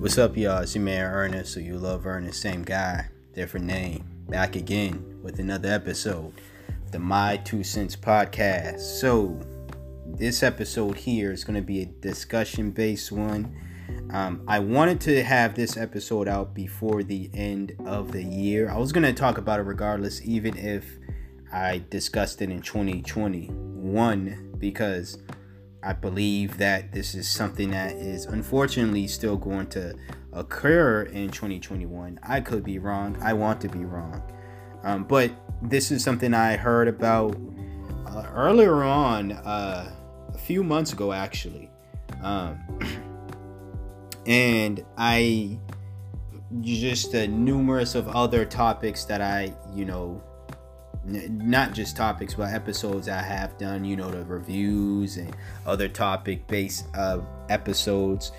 What's up, y'all? It's your man Ernest, so you love Ernest, same guy, different name. Back again with another episode, the My Two Cents podcast. So, this episode here is going to be a discussion based one. Um, I wanted to have this episode out before the end of the year. I was going to talk about it regardless, even if I discussed it in 2021, because I believe that this is something that is unfortunately still going to occur in 2021. I could be wrong. I want to be wrong. Um, but this is something I heard about uh, earlier on, uh, a few months ago, actually. Um, and I just the numerous of other topics that I, you know, not just topics but episodes i have done you know the reviews and other topic based uh, episodes.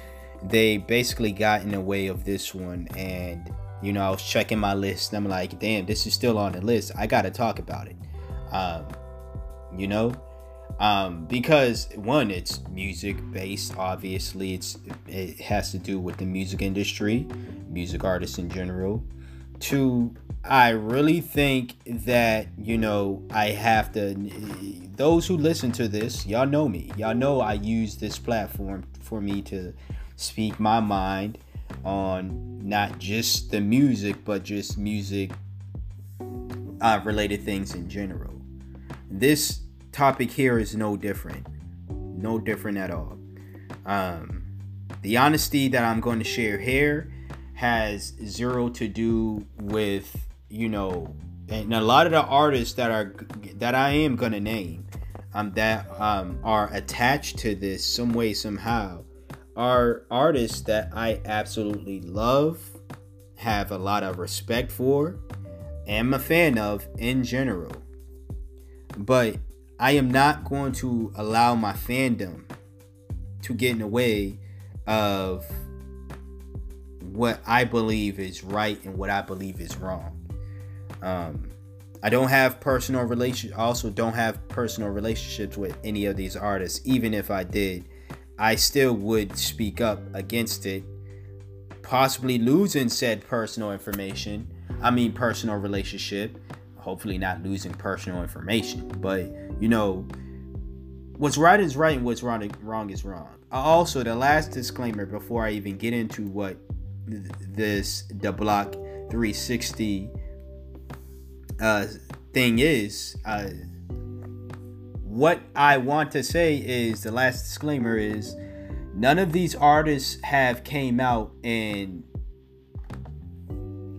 They basically got in the way of this one and you know i was checking my list and i'm like damn this is still on the list. I gotta talk about it. Um, you know? Um, because one it's music based obviously. It's it has to do with the music industry music artists in general two I really think that, you know, I have to. Those who listen to this, y'all know me. Y'all know I use this platform for me to speak my mind on not just the music, but just music uh, related things in general. This topic here is no different. No different at all. Um, the honesty that I'm going to share here has zero to do with you know, and a lot of the artists that are that I am gonna name, um, that um are attached to this some way somehow, are artists that I absolutely love, have a lot of respect for, am a fan of in general. But I am not going to allow my fandom to get in the way of what I believe is right and what I believe is wrong. Um, I don't have personal relation. Also, don't have personal relationships with any of these artists. Even if I did, I still would speak up against it, possibly losing said personal information. I mean, personal relationship. Hopefully, not losing personal information. But you know, what's right is right, and what's wrong wrong is wrong. Also, the last disclaimer before I even get into what this the Block 360 uh, thing is, uh, what I want to say is the last disclaimer is none of these artists have came out and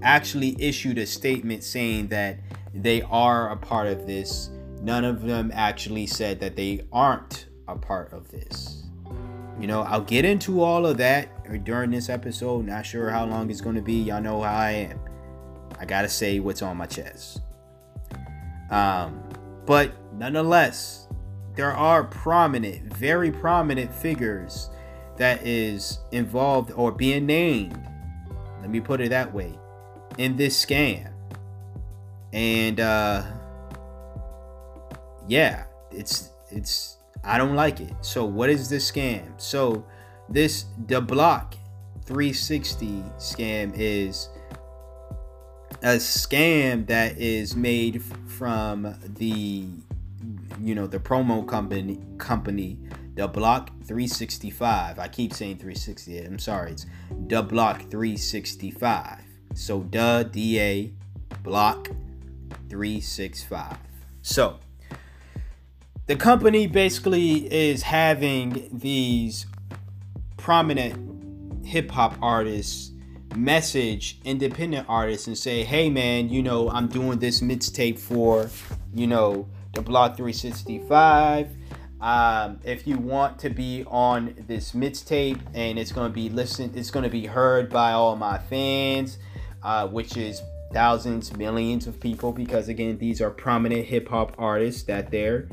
actually issued a statement saying that they are a part of this. None of them actually said that they aren't a part of this. You know, I'll get into all of that during this episode. Not sure how long it's going to be. Y'all know how I am. I got to say what's on my chest. Um, but nonetheless, there are prominent, very prominent figures that is involved or being named. Let me put it that way in this scam. And uh yeah, it's it's I don't like it. So what is this scam? So this the block 360 scam is a scam that is made from the you know the promo company company the block 365 i keep saying 360 i'm sorry it's the block 365 so the da block 365 so the company basically is having these prominent hip hop artists message independent artists and say, hey man, you know, I'm doing this mixtape for, you know, the Block 365. Um, if you want to be on this mixtape and it's going to be listened, it's going to be heard by all my fans, uh, which is thousands, millions of people, because again, these are prominent hip hop artists that they're,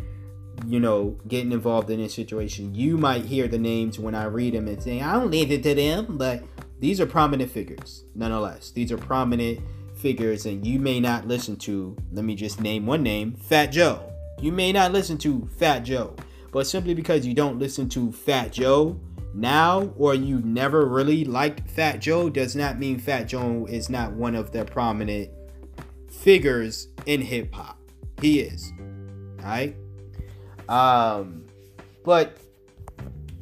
you know, getting involved in this situation. You might hear the names when I read them and say, I don't leave it to them, but these are prominent figures, nonetheless. These are prominent figures, and you may not listen to, let me just name one name, Fat Joe. You may not listen to Fat Joe, but simply because you don't listen to Fat Joe now or you never really liked Fat Joe does not mean Fat Joe is not one of the prominent figures in hip hop. He is. Alright? Um but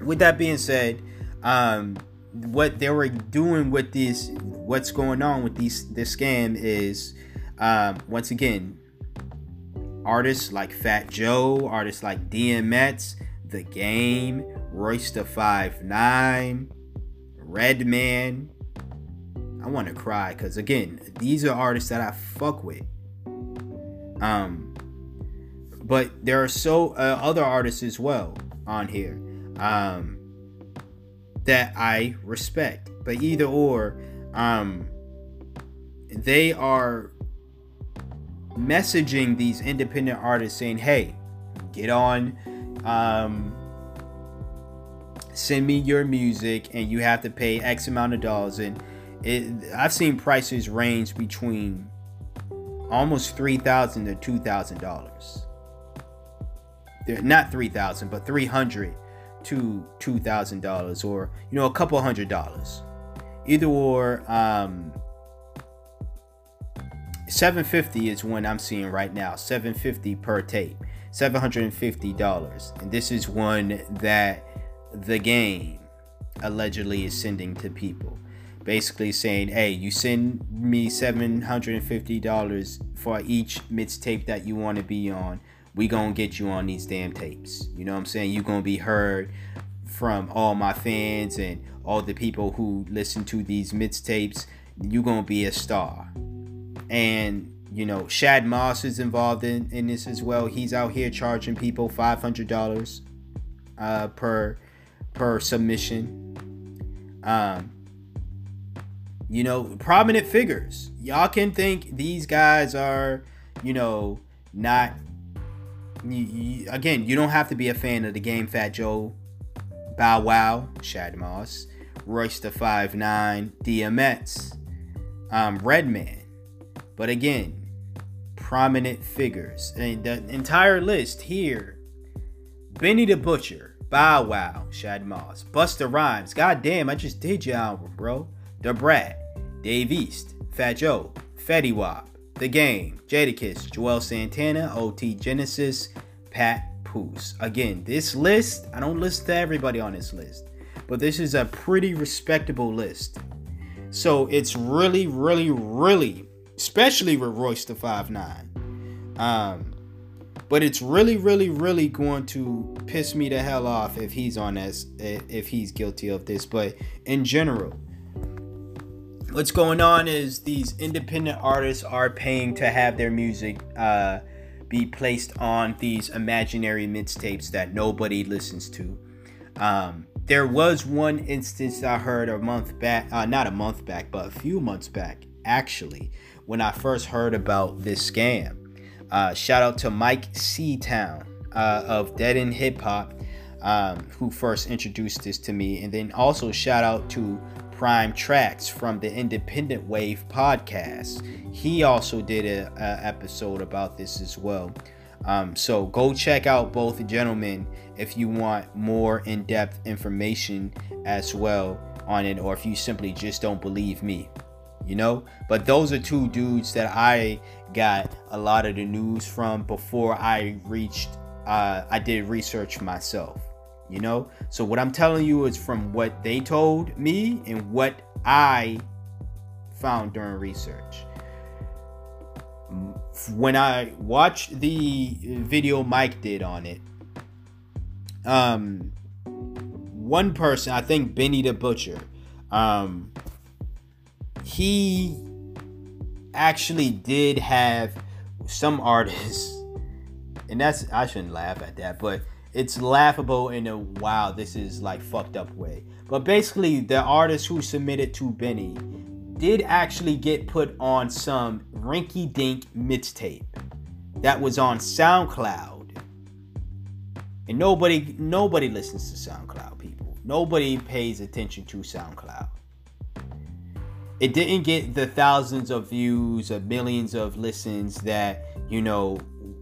with that being said, um what they were doing with this what's going on with these this scam is um once again artists like Fat Joe, artists like DMX, The Game, Royce the Five Nine, Redman. I want to cry because again, these are artists that I fuck with. Um, but there are so uh, other artists as well on here um, that I respect. But either or, um, they are messaging these independent artists saying, "Hey, get on." Um, send me your music and you have to pay x amount of dollars and it, i've seen prices range between almost $3000 to 2000 dollars not 3000 but 300 to 2000 dollars or you know a couple hundred dollars either or um 750 is one i'm seeing right now 750 per tape $750 and this is one that the game allegedly is sending to people. Basically saying, hey, you send me $750 for each mixtape that you want to be on. We gonna get you on these damn tapes. You know what I'm saying? You gonna be heard from all my fans and all the people who listen to these mixtapes. You gonna be a star. And you know, Shad Moss is involved in, in this as well. He's out here charging people $500 uh, per per submission. Um, you know, prominent figures. Y'all can think these guys are, you know, not. You, again, you don't have to be a fan of the game. Fat Joe, Bow Wow, Shad Moss, Royce the Five Nine, DMX, um, Redman. But again, prominent figures. And the entire list here Benny the Butcher, Bow Wow, Shad Moss, Busta Rhymes. God damn, I just did your album, bro. The Brat, Dave East, Fat Joe, Fetty Wap, The Game, Jadakiss, Juelz Santana, OT Genasis, Pat Poose. Again, this list, I don't list everybody on this list, but this is a pretty respectable list. So it's really, really, really, especially with Royce the Five Nine. Um, but it's really, really, really going to piss me the hell off if he's on this, if he's guilty of this. But in general, what's going on is these independent artists are paying to have their music uh, be placed on these imaginary mixtapes that nobody listens to. Um, there was one instance I heard a month back, uh, not a month back, but a few months back, actually, when I first heard about this scam. Uh, shout out to Mike Seatown uh, of Dead End Hip Hop, um, who first introduced this to me. And then also shout out to Prime Tracks from the Independent Wave podcast. He also did an episode about this as well. Um, so go check out both gentlemen if you want more in depth information as well on it, or if you simply just don't believe me you know but those are two dudes that i got a lot of the news from before i reached uh, i did research myself you know? So what i'm telling you is from what they told me and what i found during research. When i watched the video mike did on it um one person i think benny the butcher um he actually did have some artists, and that's I shouldn't laugh at that, but it's laughable in a wow, this is like fucked up way. But basically, the artist who submitted to Benny did actually get put on some rinky dink mixtape that was on SoundCloud. And nobody nobody listens to SoundCloud people. Nobody pays attention to SoundCloud it didn't get the thousands of views of millions of listens that you know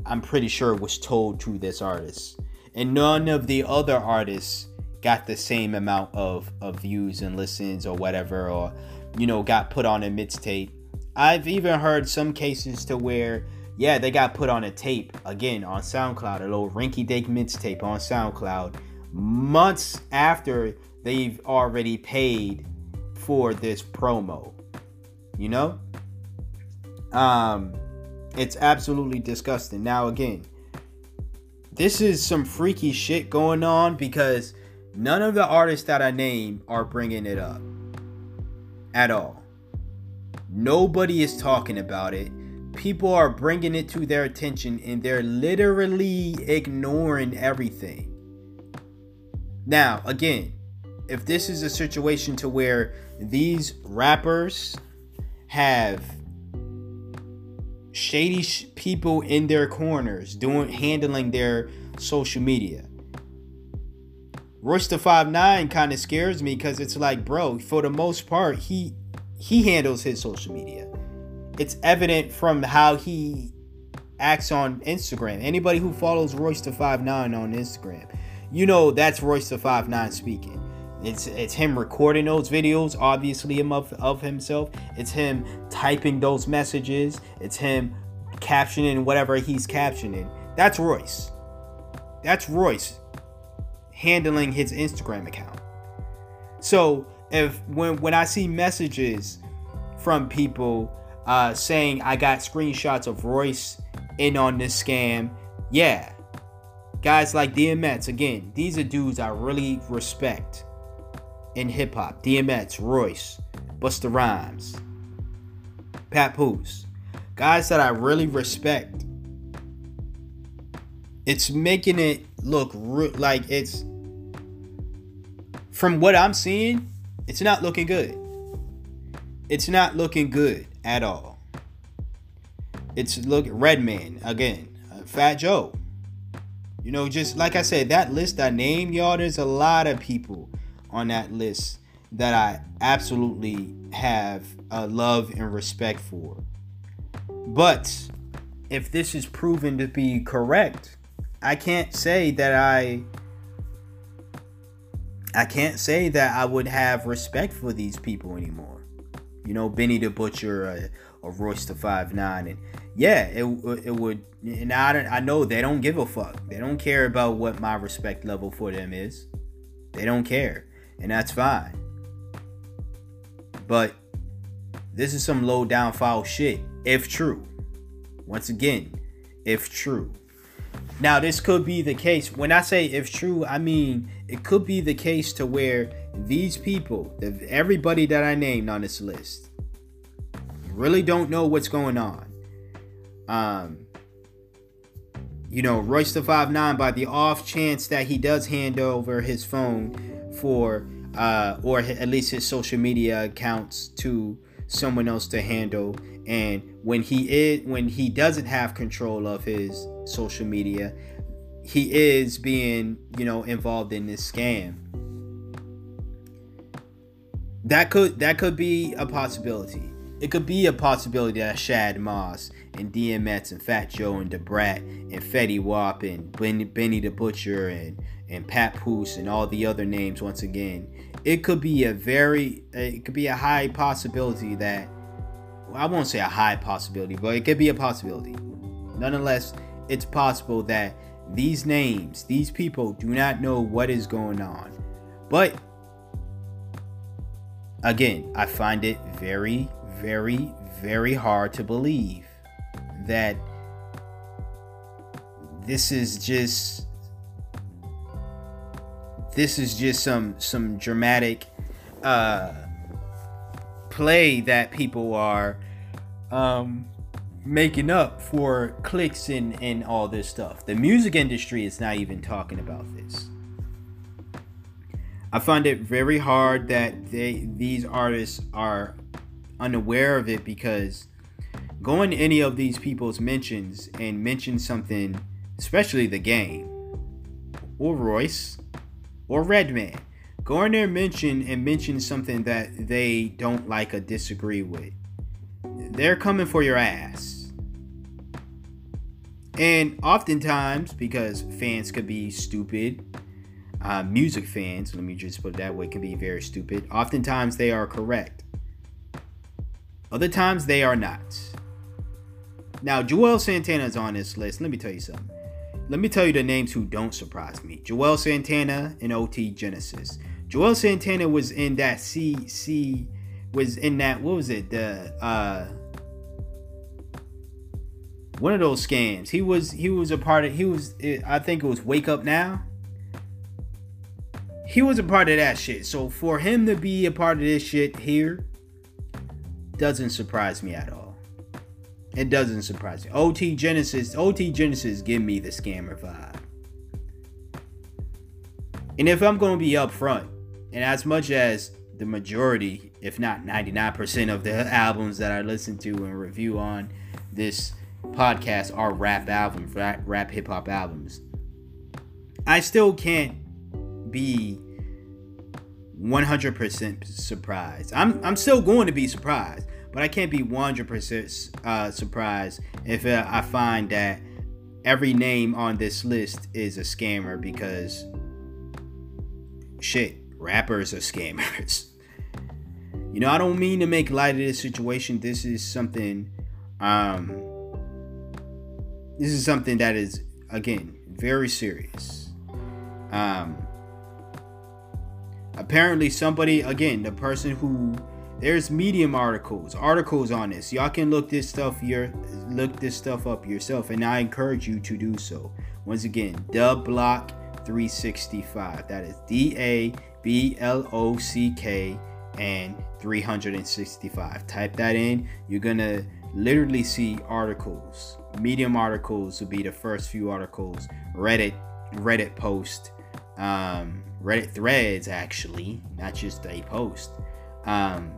i'm pretty sure was told to this artist and none of the other artists got the same amount of, of views and listens or whatever, or you know, got put on a mixtape. I've even heard some cases to where, yeah, they got put on a tape again on SoundCloud, a little rinky dink mixtape on SoundCloud, months after they've already paid for this promo. You know? Um, it's absolutely disgusting. Now, again, this is some freaky shit going on because none of the artists that I name are bringing it up at all. Nobody is talking about it. People are bringing it to their attention and they're literally ignoring everything. Now, again, if this is a situation to where these rappers have shady sh- people in their corners doing handling their social media. Royce the Five Nine kind of scares me because it's like, bro, for the most part, he he handles his social media. It's evident from how he acts on Instagram. Anybody who follows Royce the Five Nine on Instagram, you know that's Royce the Five Nine speaking. It's it's him recording those videos, obviously of, of himself. It's him typing those messages. It's him captioning whatever he's captioning. That's Royce. That's Royce handling his Instagram account. So if when when I see messages from people uh, saying I got screenshots of Royce in on this scam, yeah, guys like DMX again, these are dudes I really respect in hip hop. DMX, Royce, Busta Rhymes, Pat Papoose, guys that I really respect. It's making it look re- like it's from what I'm seeing, it's not looking good. It's not looking good at all. It's look Redman again, uh, Fat Joe. You know, just like I said, that list I named, y'all. There's a lot of people on that list that I absolutely have a love and respect for. But if this is proven to be correct, I can't say that I I can't say that I would have respect for these people anymore. You know, Benny the Butcher uh, or Royce the Five Nine, and yeah, it it would. And I I know they don't give a fuck. They don't care about what my respect level for them is. They don't care, and that's fine. But this is some low down foul shit, if true. Once again, if true. Now, this could be the case. When I say if true, I mean it could be the case to where these people, everybody that I named on this list, really don't know what's going on. Um, you know, Royce the Five Nine, by the off chance that he does hand over his phone for, uh, or at least his social media accounts to someone else to handle, and when he is when he doesn't have control of his social media he is being you know involved in this scam. That could that could be a possibility. It could be a possibility that Shad Moss and DMX and Fat Joe and Da Brat and Fetty Wap and Benny, Benny the Butcher and and Papoose and all the other names once again. It could be a very it could be a high possibility that well, I won't say a high possibility, but it could be a possibility. Nonetheless, it's possible that these names, these people do not know what is going on. But again, I find it very, very, very hard to believe that this is just this is just some some dramatic uh play that people are um making up for clicks and, and all this stuff. The music industry is not even talking about this. I find it very hard that they these artists are unaware of it because going to any of these people's mentions and mention something, especially the game, or Royce, or Redman, go in there mention and mention something that they don't like or disagree with. They're coming for your ass and oftentimes, because fans could be stupid, uh, music fans, let me just put it that way, can be very stupid. Oftentimes they are correct. Other times they are not. Now, Juelz Santana is on this list. Let me tell you something. Let me tell you the names who don't surprise me. Juelz Santana and OT Genasis. Juelz Santana was in that C C was in that what was it? The uh one of those scams. He was he was a part of he was I think it was Wake Up Now. He was a part of that shit. So for him to be a part of this shit here doesn't surprise me at all. It doesn't surprise me. OT Genasis, OT Genasis, give me the scammer vibe. And if I'm going to be upfront, and as much as the majority, if not 99% of the albums that I listen to and review on this podcast are rap albums, rap, hip hop albums, I still can't be 100% surprised. I'm, I'm still going to be surprised, but I can't be 100% uh, surprised if uh, I find that every name on this list is a scammer because shit, rappers are scammers. you know, I don't mean to make light of this situation. This is something um this is something that is again very serious. Um apparently somebody again, the person who there's medium articles articles on this y'all can look this stuff your look this stuff up yourself and i encourage you to do so once again da block 365 that is d-a B L O C K and 365. Type that in. You're to literally see articles. Medium articles will be the first few articles. Reddit, Reddit post, um, Reddit threads, actually, not just a post. Um,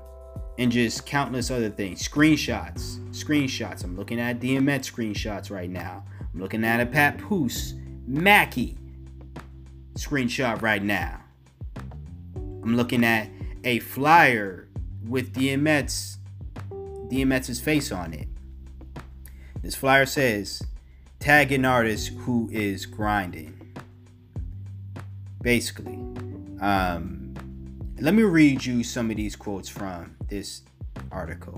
and just countless other things. Screenshots. Screenshots. I'm looking at DMX screenshots right now. I'm looking at a Papoose Mackie screenshot right now. I'm looking at a flyer with DMX, DMX's face on it. This flyer says, tag an artist who is grinding. Basically. Um, let me read you some of these quotes from this article.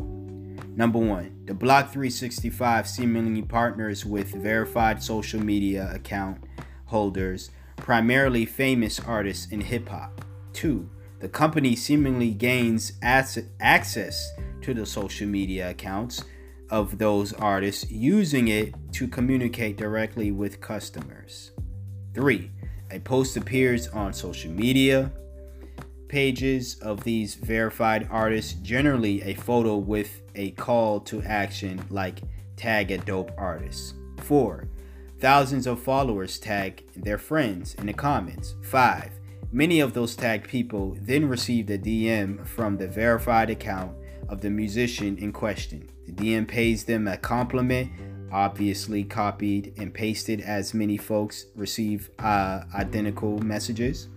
Number one, the Block 365 seemingly partners with verified social media account holders, primarily famous artists in hip hop. Two, the company seemingly gains access to the social media accounts of those artists, using it to communicate directly with customers. 3. A post appears on social media pages of these verified artists, generally a photo with a call to action like tag a dope artist. 4. Thousands of followers tag their friends in the comments. 5. Many of those tagged people then received a DM from the verified account of the musician in question. The DM pays them a compliment, obviously copied and pasted as many folks receive uh, identical messages,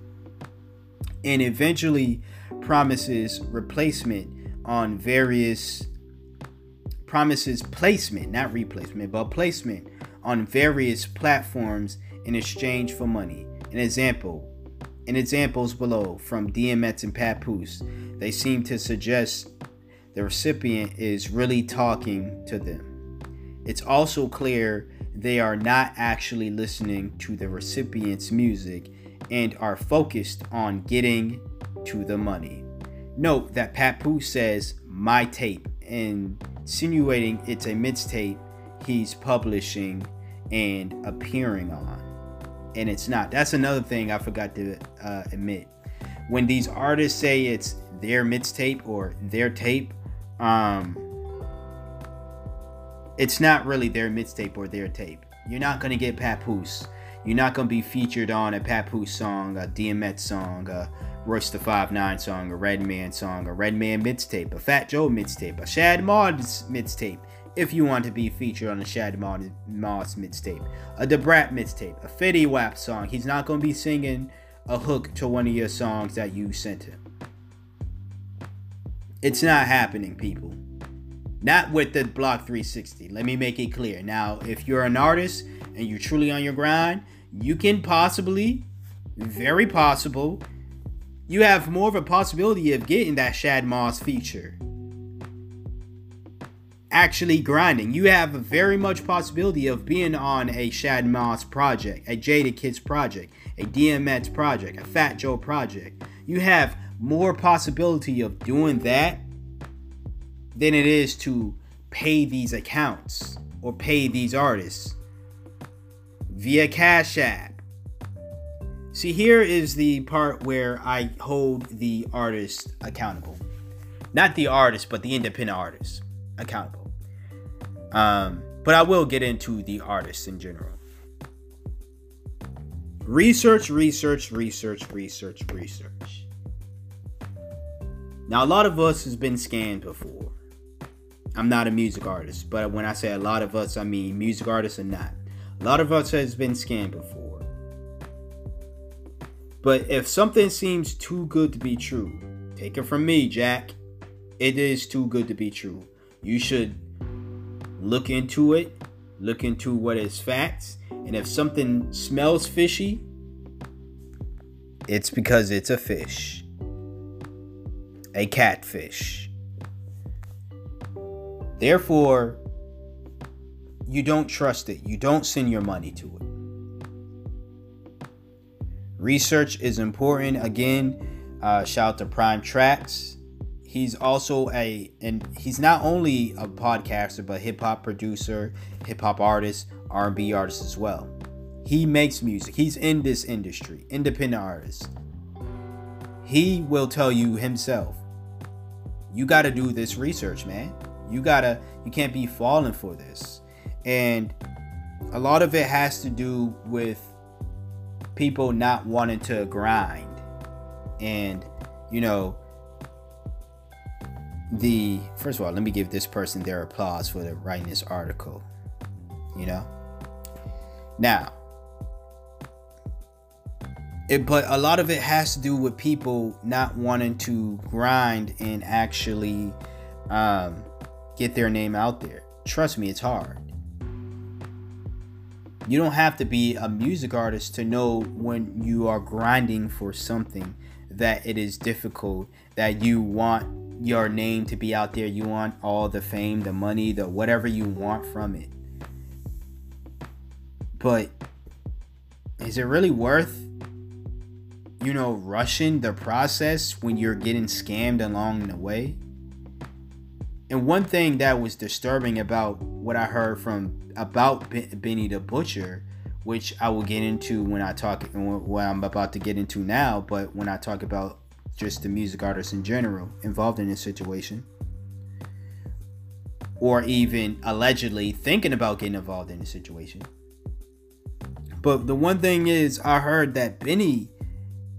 and eventually promises replacement on various promises placement, not replacement, but placement on various platforms in exchange for money. An example in examples below from DMX and Papoose, they seem to suggest the recipient is really talking to them. It's also clear they are not actually listening to the recipient's music and are focused on getting to the money. Note that Papoose says my tape, insinuating it's a mixtape he's publishing and appearing on and it's not. That's another thing I forgot to uh, admit. When these artists say it's their mixtape or their tape, um, it's not really their mixtape or their tape. You're not gonna get Papoose. You're not gonna be featured on a Papoose song, a DMX song, a Royce the Five Nine song, a Redman song, a Redman mixtape, a Fat Joe mixtape, a Shad Moss mixtape if you want to be featured on a Shad Moss mixtape, a Da Brat mixtape, a Fetty Wap song. He's not to be singing a hook to one of your songs that you sent him. It's not happening, people. Not with the Block 360. Let me make it clear. Now, if you're an artist and you're truly on your grind, you can possibly very possible. You have more of a possibility of getting that Shad Moss feature. Actually grinding. You have a very much possibility of being on a Shad Moss project, a Jadakiss project, a DMX project, a Fat Joe project. You have more possibility of doing that than it is to pay these accounts or pay these artists via Cash App. See, here is the part where I hold the artist accountable. Not the artist, but the independent artist accountable. Um, but I will get into the artists in general. Research, research, research, research, research. Now, a lot of us has been scanned before. I'm not a music artist, but when I say a lot of us, I mean music artists and not. A lot of us has been scammed before. But if something seems too good to be true, take it from me, Jack. It is too good to be true. You should look into it, look into what is facts, and if something smells fishy, it's because it's a fish. A catfish. Therefore, you don't trust it. You don't send your money to it. Research is important. Again, uh, shout out to Prime Tracks. He's also a and he's not only a podcaster but hip hop producer, hip hop artist, R&B artist as well. He makes music. He's in this industry, independent artist. He will tell you himself. You got to do this research, man. You gotta, you can't be falling for this. And a lot of it has to do with people not wanting to grind. And, you know, the first of all, let me give this person their applause for the writing this article. You know? Now, it, but a lot of it has to do with people not wanting to grind and actually um, get their name out there. Trust me, it's hard. You don't have to be a music artist to know when you are grinding for something that it is difficult, that you want your name to be out there, you want all the fame, the money, the whatever you want from it. But is it really worth you know rushing the process when you're getting scammed along the way? And one thing that was disturbing about what I heard from about Benny the Butcher, which I will get into when I talk what I'm about to get into now, but when I talk about just the music artists in general involved in this situation, or even allegedly thinking about getting involved in the situation. But the one thing is, I heard that Benny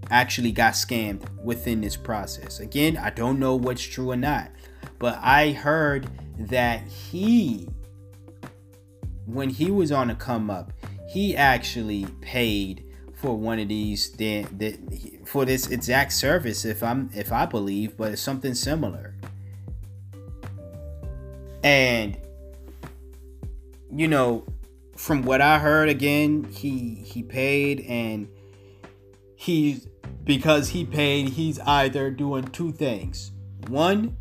actually got scammed within this process. Again, I don't know what's true or not. But I heard that he, when he was on a come up, he actually paid for one of these the, for this exact service if I'm if I believe, but it's something similar. And you know, from what I heard again, he he paid and he's because he paid, he's either doing two things. One,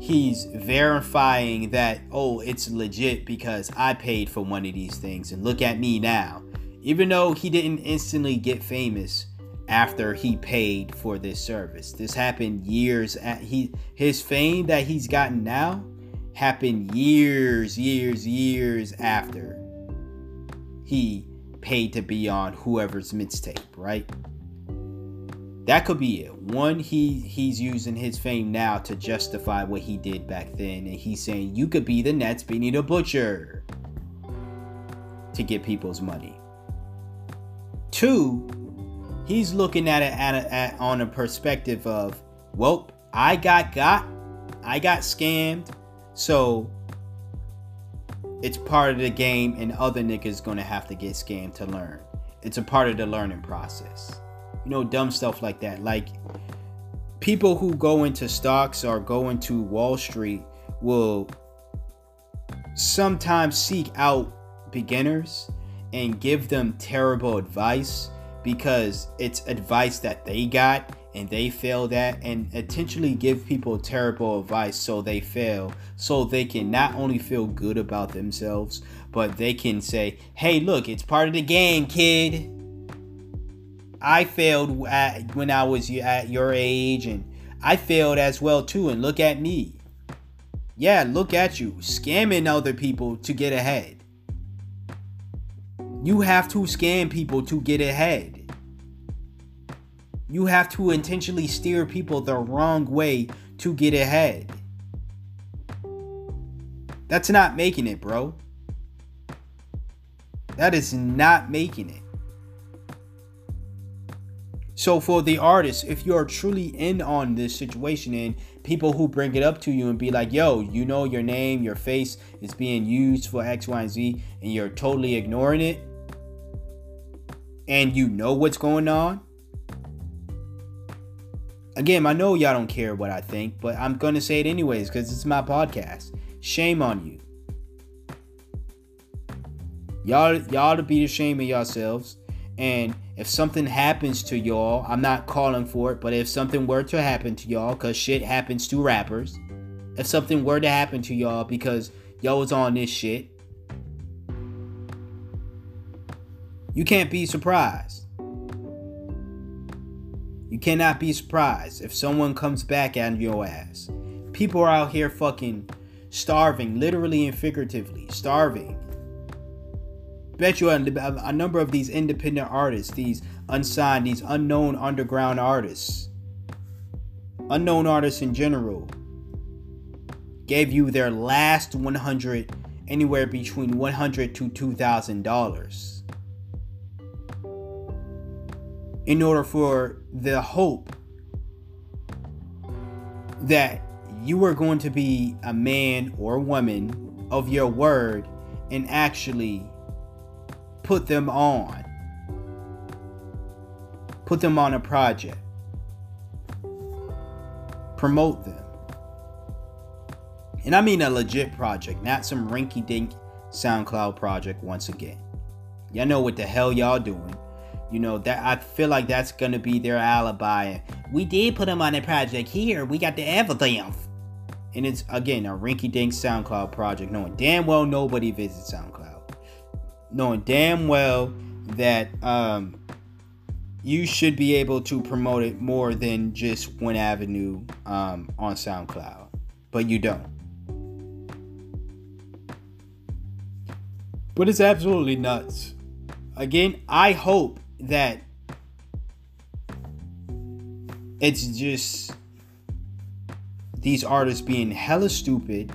he's verifying that oh it's legit because i paid for one of these things and look at me now. Even though he didn't instantly get famous after he paid for this service. This happened years at he his fame that he's gotten now happened years years years after he paid to be on whoever's mixtape right that could be it. One, he he's using his fame now to justify what he did back then, and he's saying you could be the Nets Benny the Butcher to get people's money. Two, he's looking at it at, a, at on a perspective of, well, I got got, I got scammed, so it's part of the game, and other niggas gonna have to get scammed to learn. It's a part of the learning process know, dumb stuff like that. Like people who go into stocks or go into Wall Street will sometimes seek out beginners and give them terrible advice because it's advice that they got and they failed at and intentionally give people terrible advice so they fail so they can not only feel good about themselves but they can say hey look it's part of the game kid i failed at, when i was at your age and i failed as well too and look at me yeah look at you scamming other people to get ahead you have to scam people to get ahead you have to intentionally steer people the wrong way to get ahead. That's not making it, bro. That is not making it. So for the artist, if you're truly in on this situation and people who bring it up to you and be like, yo, you know your name, your face is being used for X, Y, and Z, and you're totally ignoring it, and you know what's going on, Again, I know y'all don't care what I think, but I'm to say it anyways because it's my podcast. Shame on you. Y'all, y'all to be ashamed of yourselves. And if something happens to y'all, I'm not calling for it, but if something were to happen to y'all, because shit happens to rappers, if something were to happen to y'all because y'all was on this shit, you can't be surprised. You cannot be surprised if someone comes back at your ass. People are out here fucking starving, literally and figuratively, starving. Bet you a, a number of these independent artists, these unsigned, these unknown underground artists, unknown artists in general, gave you their last 100 anywhere between 100 to 2000 dollars. In order for the hope that you are going to be a man or woman of your word and actually put them on. Put them on a project. Promote them. And I mean a legit project, not some rinky dink SoundCloud project once again. Y'all know what the hell y'all doing. You know that I feel like that's gonna be their alibi. We did put them on a project here. We got the everything, and it's again a rinky-dink SoundCloud project, knowing damn well nobody visits SoundCloud, knowing damn well that um, you should be able to promote it more than just one avenue um, on SoundCloud, but you don't. But it's absolutely nuts. Again, I hope that it's just these artists being hella stupid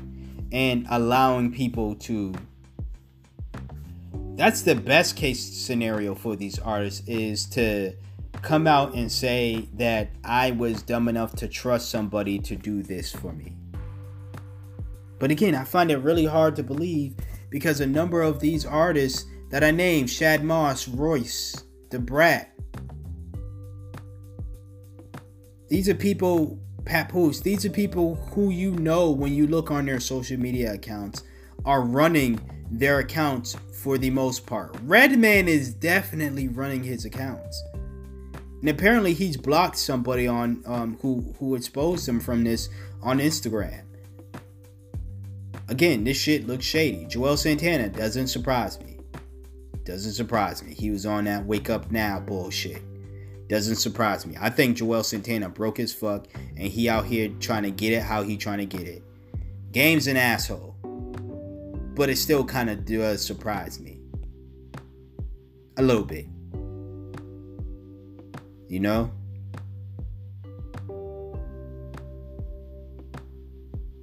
and allowing people to that's the best case scenario for these artists is to come out and say that I was dumb enough to trust somebody to do this for me. But again, I find it really hard to believe because a number of these artists that I named, Shad Moss, Royce, The Brat. These are people, Papoose, these are people who you know when you look on their social media accounts are running their accounts for the most part. Redman is definitely running his accounts. And apparently he's blocked somebody on um, who who exposed him from this on Instagram. Again, this shit looks shady. Juelz Santana doesn't surprise me. Doesn't surprise me. He was on that wake up now bullshit. Doesn't surprise me. I think Juelz Santana broke his fuck and he out here trying to get it how he trying to get it. Game's an asshole. But it still kind of does surprise me. A little bit. You know?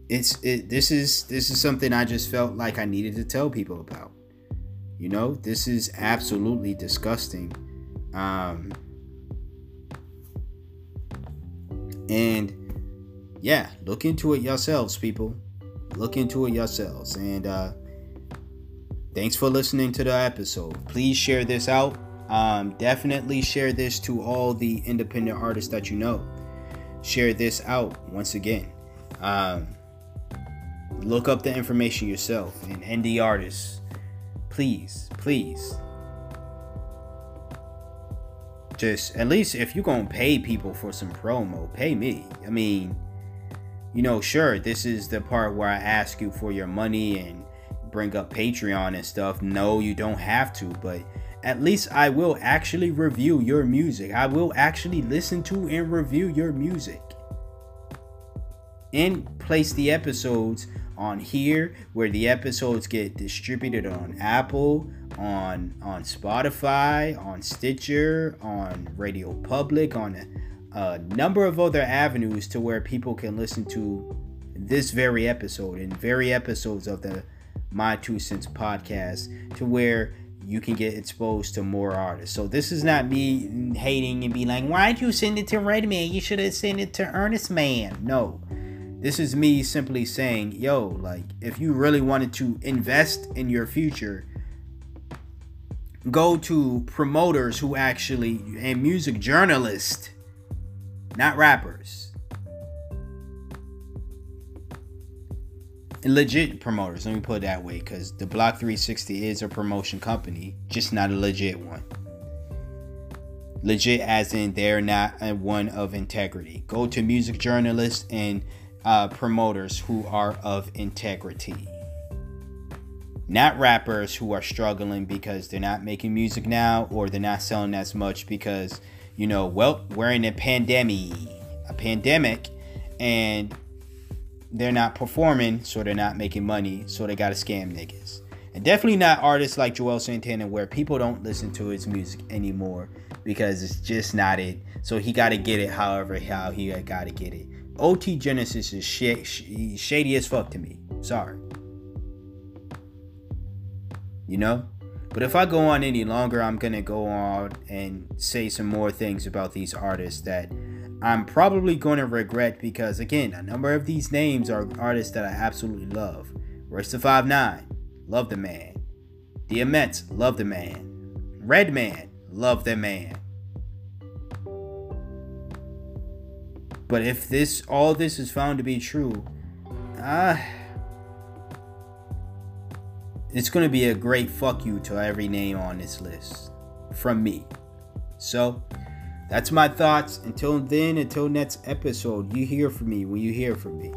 It's it this is this is something I just felt like I needed to tell people about. You know, this is absolutely disgusting. Um, and yeah, look into it yourselves, people. Look into it yourselves. And uh, thanks for listening to the episode. Please share this out. Um, definitely share this to all the independent artists that you know. Share this out once again. Um, look up the information yourself and indie artists please, please just at least if you're gonna pay people for some promo, pay me. I mean, you know, sure, this is the part where I ask you for your money and bring up Patreon and stuff. No, you don't have to, but at least I will actually review your music. I will actually listen to and review your music. And place the episodes on here where the episodes get distributed on Apple, on on Spotify, on Stitcher, on Radio Public, on a, a number of other avenues to where people can listen to this very episode and very episodes of the My Two Cents podcast to where you can get exposed to more artists. So this is not me hating and be like, why'd you send it to Redman? You should have sent it to Ernest Man. No. This is me simply saying, yo, like, if you really wanted to invest in your future, go to promoters who actually, and music journalists, not rappers. Legit promoters, let me put it that way, because the Block 360 is a promotion company, just not a legit one. Legit, as in they're not one of integrity. Go to music journalists and uh, promoters who are of integrity. Not rappers who are struggling because they're not making music now or they're not selling as much because, you know, well, we're in a pandemic, a pandemic, and they're not performing, so they're not making money, so they gotta scam niggas. And definitely not artists like Juelz Santana, where people don't listen to his music anymore because it's just not it. So he gotta get it however how he gotta get it. OT Genasis is sh- sh- shady as fuck to me. Sorry. You know? But if I go on any longer, I'm to go on and say some more things about these artists that I'm probably going to regret because, again, a number of these names are artists that I absolutely love. Royce da 5'9, love the man. DMX, love the man. Redman, love the man. But if this all this is found to be true, ah, uh, it's gonna be a great fuck you to every name on this list from me. So that's my thoughts. Until then, until next episode, you hear from me when you hear from me.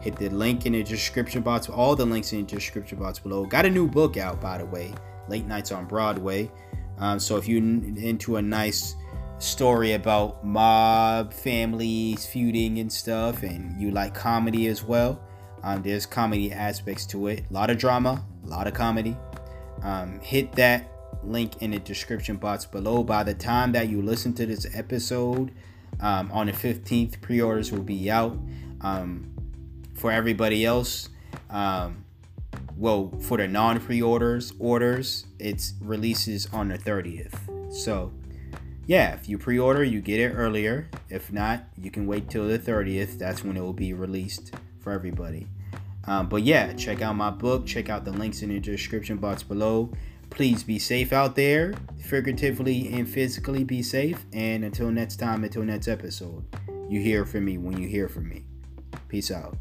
Hit the link in the description box. All the links in the description box below. Got a new book out, by the way. Late Nights on Broadway. Um, so if you're into a nice story about mob families feuding and stuff, and you like comedy as well, um, there's comedy aspects to it. A lot of drama, a lot of comedy. Um, hit that link in the description box below. By the time that you listen to this episode, um, on the 15th, pre orders will be out. Um, for everybody else, um, well, for the non pre orders, orders, it's releases on the 30th. So, yeah, if you pre order, you get it earlier. If not, you can wait till the 30th. That's when it will be released for everybody. Um, but yeah, check out my book. Check out the links in the description box below. Please be safe out there, figuratively and physically be safe. And until next time, until next episode, you hear from me when you hear from me. Peace out.